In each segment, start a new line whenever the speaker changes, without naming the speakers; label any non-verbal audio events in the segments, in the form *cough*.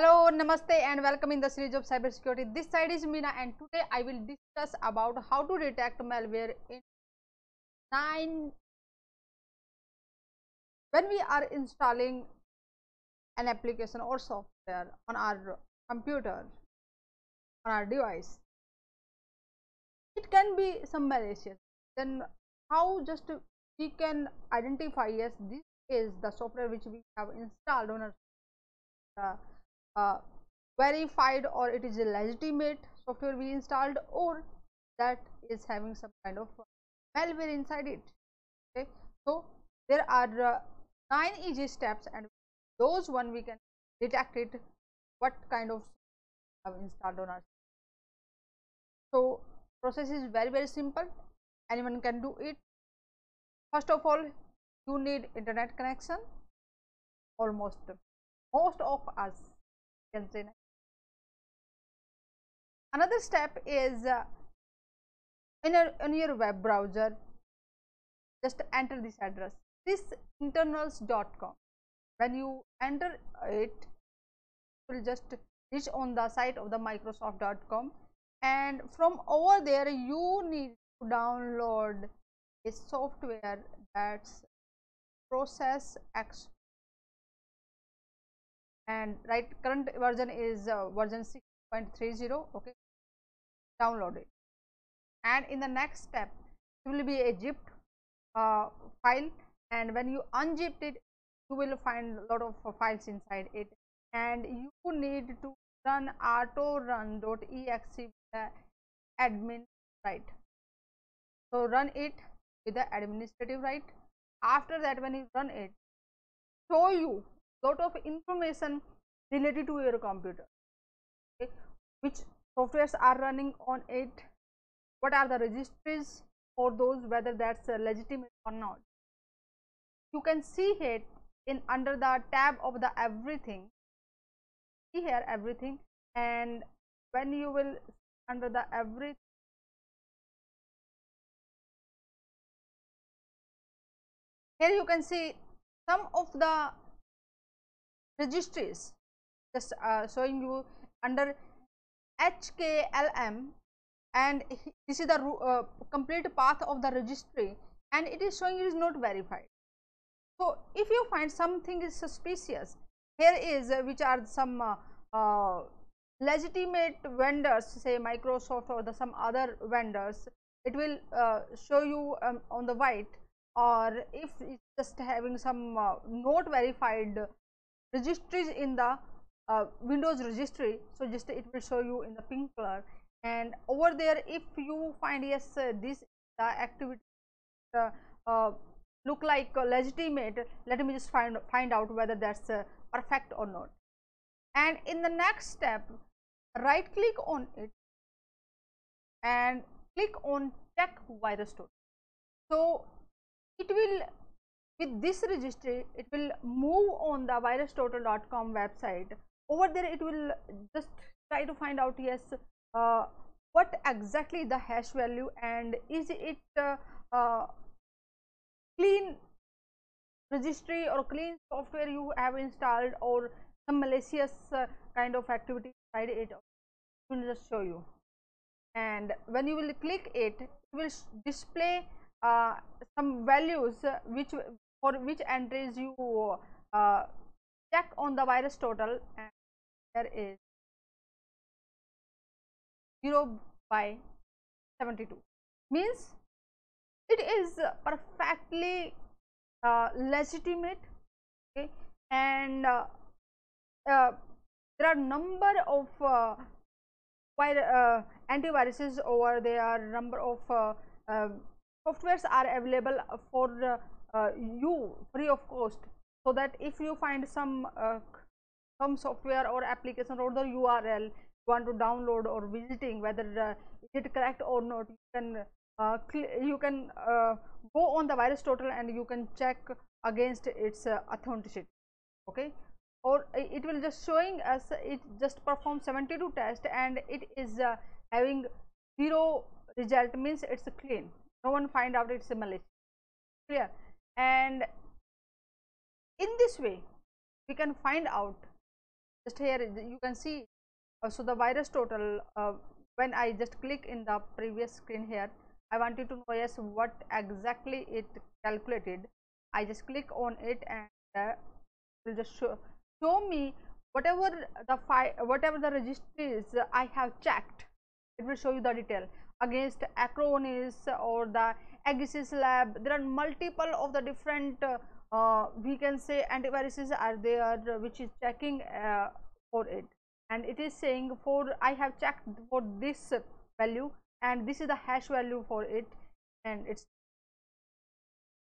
Hello, Namaste and welcome in the series of cybersecurity. This side is Meena and today I will discuss about how to detect malware in 9 when we are installing an application or software on our computer on our device it can be some malicious then how just we can identify yes this is the software which we have installed on our uh, uh, verified or it is a legitimate software we installed or that is having some kind of malware inside it. Okay? So there are uh, nine easy steps and those one we can detect it what kind of have installed on our so process is very very simple. Anyone can do it. First of all you need internet connection. Almost most of us say another step is uh, in, in your web browser just enter this address this internals.com when you enter it you will just reach on the site of the microsoft.com and from over there you need to download a software that's process x and right current version is uh, version 6.30 okay? Download it. And in the next step it will be a zip uh, file. And when you unzip it you will find a lot of uh, files inside it. And you need to run auto run.exe with the admin right. So run it with the administrative right. After that when you run it show you lot of information related to your computer okay. which softwares are running on it what are the registries for those whether that's uh, legitimate or not you can see it in under the tab of the everything see here everything and when you will under the everything here you can see some of the registries just uh, showing you under HKLM and this is the uh, complete path of the registry and it is showing it is not verified. So, if you find something is suspicious here is uh, which are some uh, uh, legitimate vendors say Microsoft or the some other vendors it will uh, show you um, on the white or if it's just having some not verified registries in the uh, windows registry. So just it will show you in the pink color. And over there if you find yes uh, this the activity uh, uh, look like legitimate let me just find find out whether that's uh, perfect or not. And in the next step right click on it and click on check VirusTotal so it will with this registry it will move on the virustotal.com website. Over there it will just try to find out yes uh, what exactly the hash value and is it uh, uh, clean registry or clean software you have installed or some malicious uh, kind of activity inside it? Will just show you. And when you will click it it will display uh, some values uh, which for which entries you uh, check on the VirusTotal and there is 0 by 72 means it is perfectly uh, legitimate okay and uh, uh, there are number of uh, uh, antiviruses over there number of softwares are available for uh, you free of cost so that if you find some uh, some software or application or the url you want to download or visiting whether uh, is it correct or not you can uh, you can uh, go on the VirusTotal and you can check against its uh, authenticity okay? Or it will just showing us it just perform 72 test and it is having zero result means it's clean. No one find out it's malicious. Clear and in this way we can find out just here you can see uh, so the VirusTotal uh, when I just click in the previous screen here I want you to know yes what exactly it calculated. I just click on it and uh, will just show, show me whatever the file whatever the registries I have checked. It will show you the detail. Against Acronis or the Lab. There are multiple of the different uh, uh, we can say antiviruses are there which is checking uh, for it. And it is saying for I have checked for this value and this is the hash value for it. And it's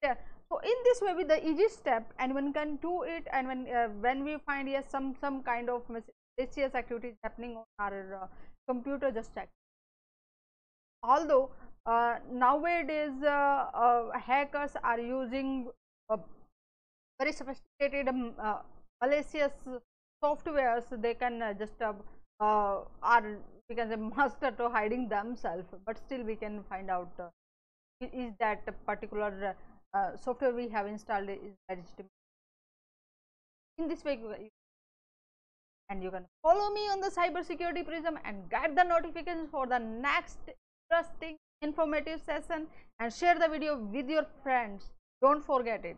there so in this way with the easy step and one can do it and when uh, when we find yes some some kind of malicious activity is happening on our uh, computer just check although uh, nowadays uh, uh, hackers are using uh, very sophisticated um, malicious softwares they can just are we can say *laughs* master to hiding themselves but still we can find out is that particular software we have installed is legitimate. In this way, and you can follow me on the cybersecurity prism and get the notifications for the next interesting informative session and share the video with your friends. Don't forget it.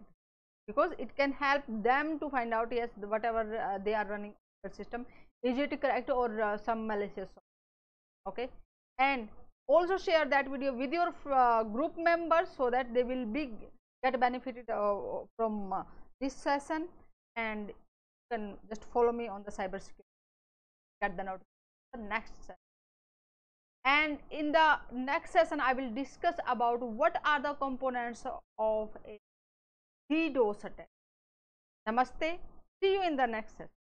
Because it can help them to find out yes whatever uh, they are running the system is it correct or uh, some malicious okay? And also share that video with your uh, group members so that they will be get benefited uh, from uh, this session and you can just follow me on the cybersecurity. Get the notification. Next session and in the next session i will discuss about what are the components of a DDoS attack namaste. See you in the next session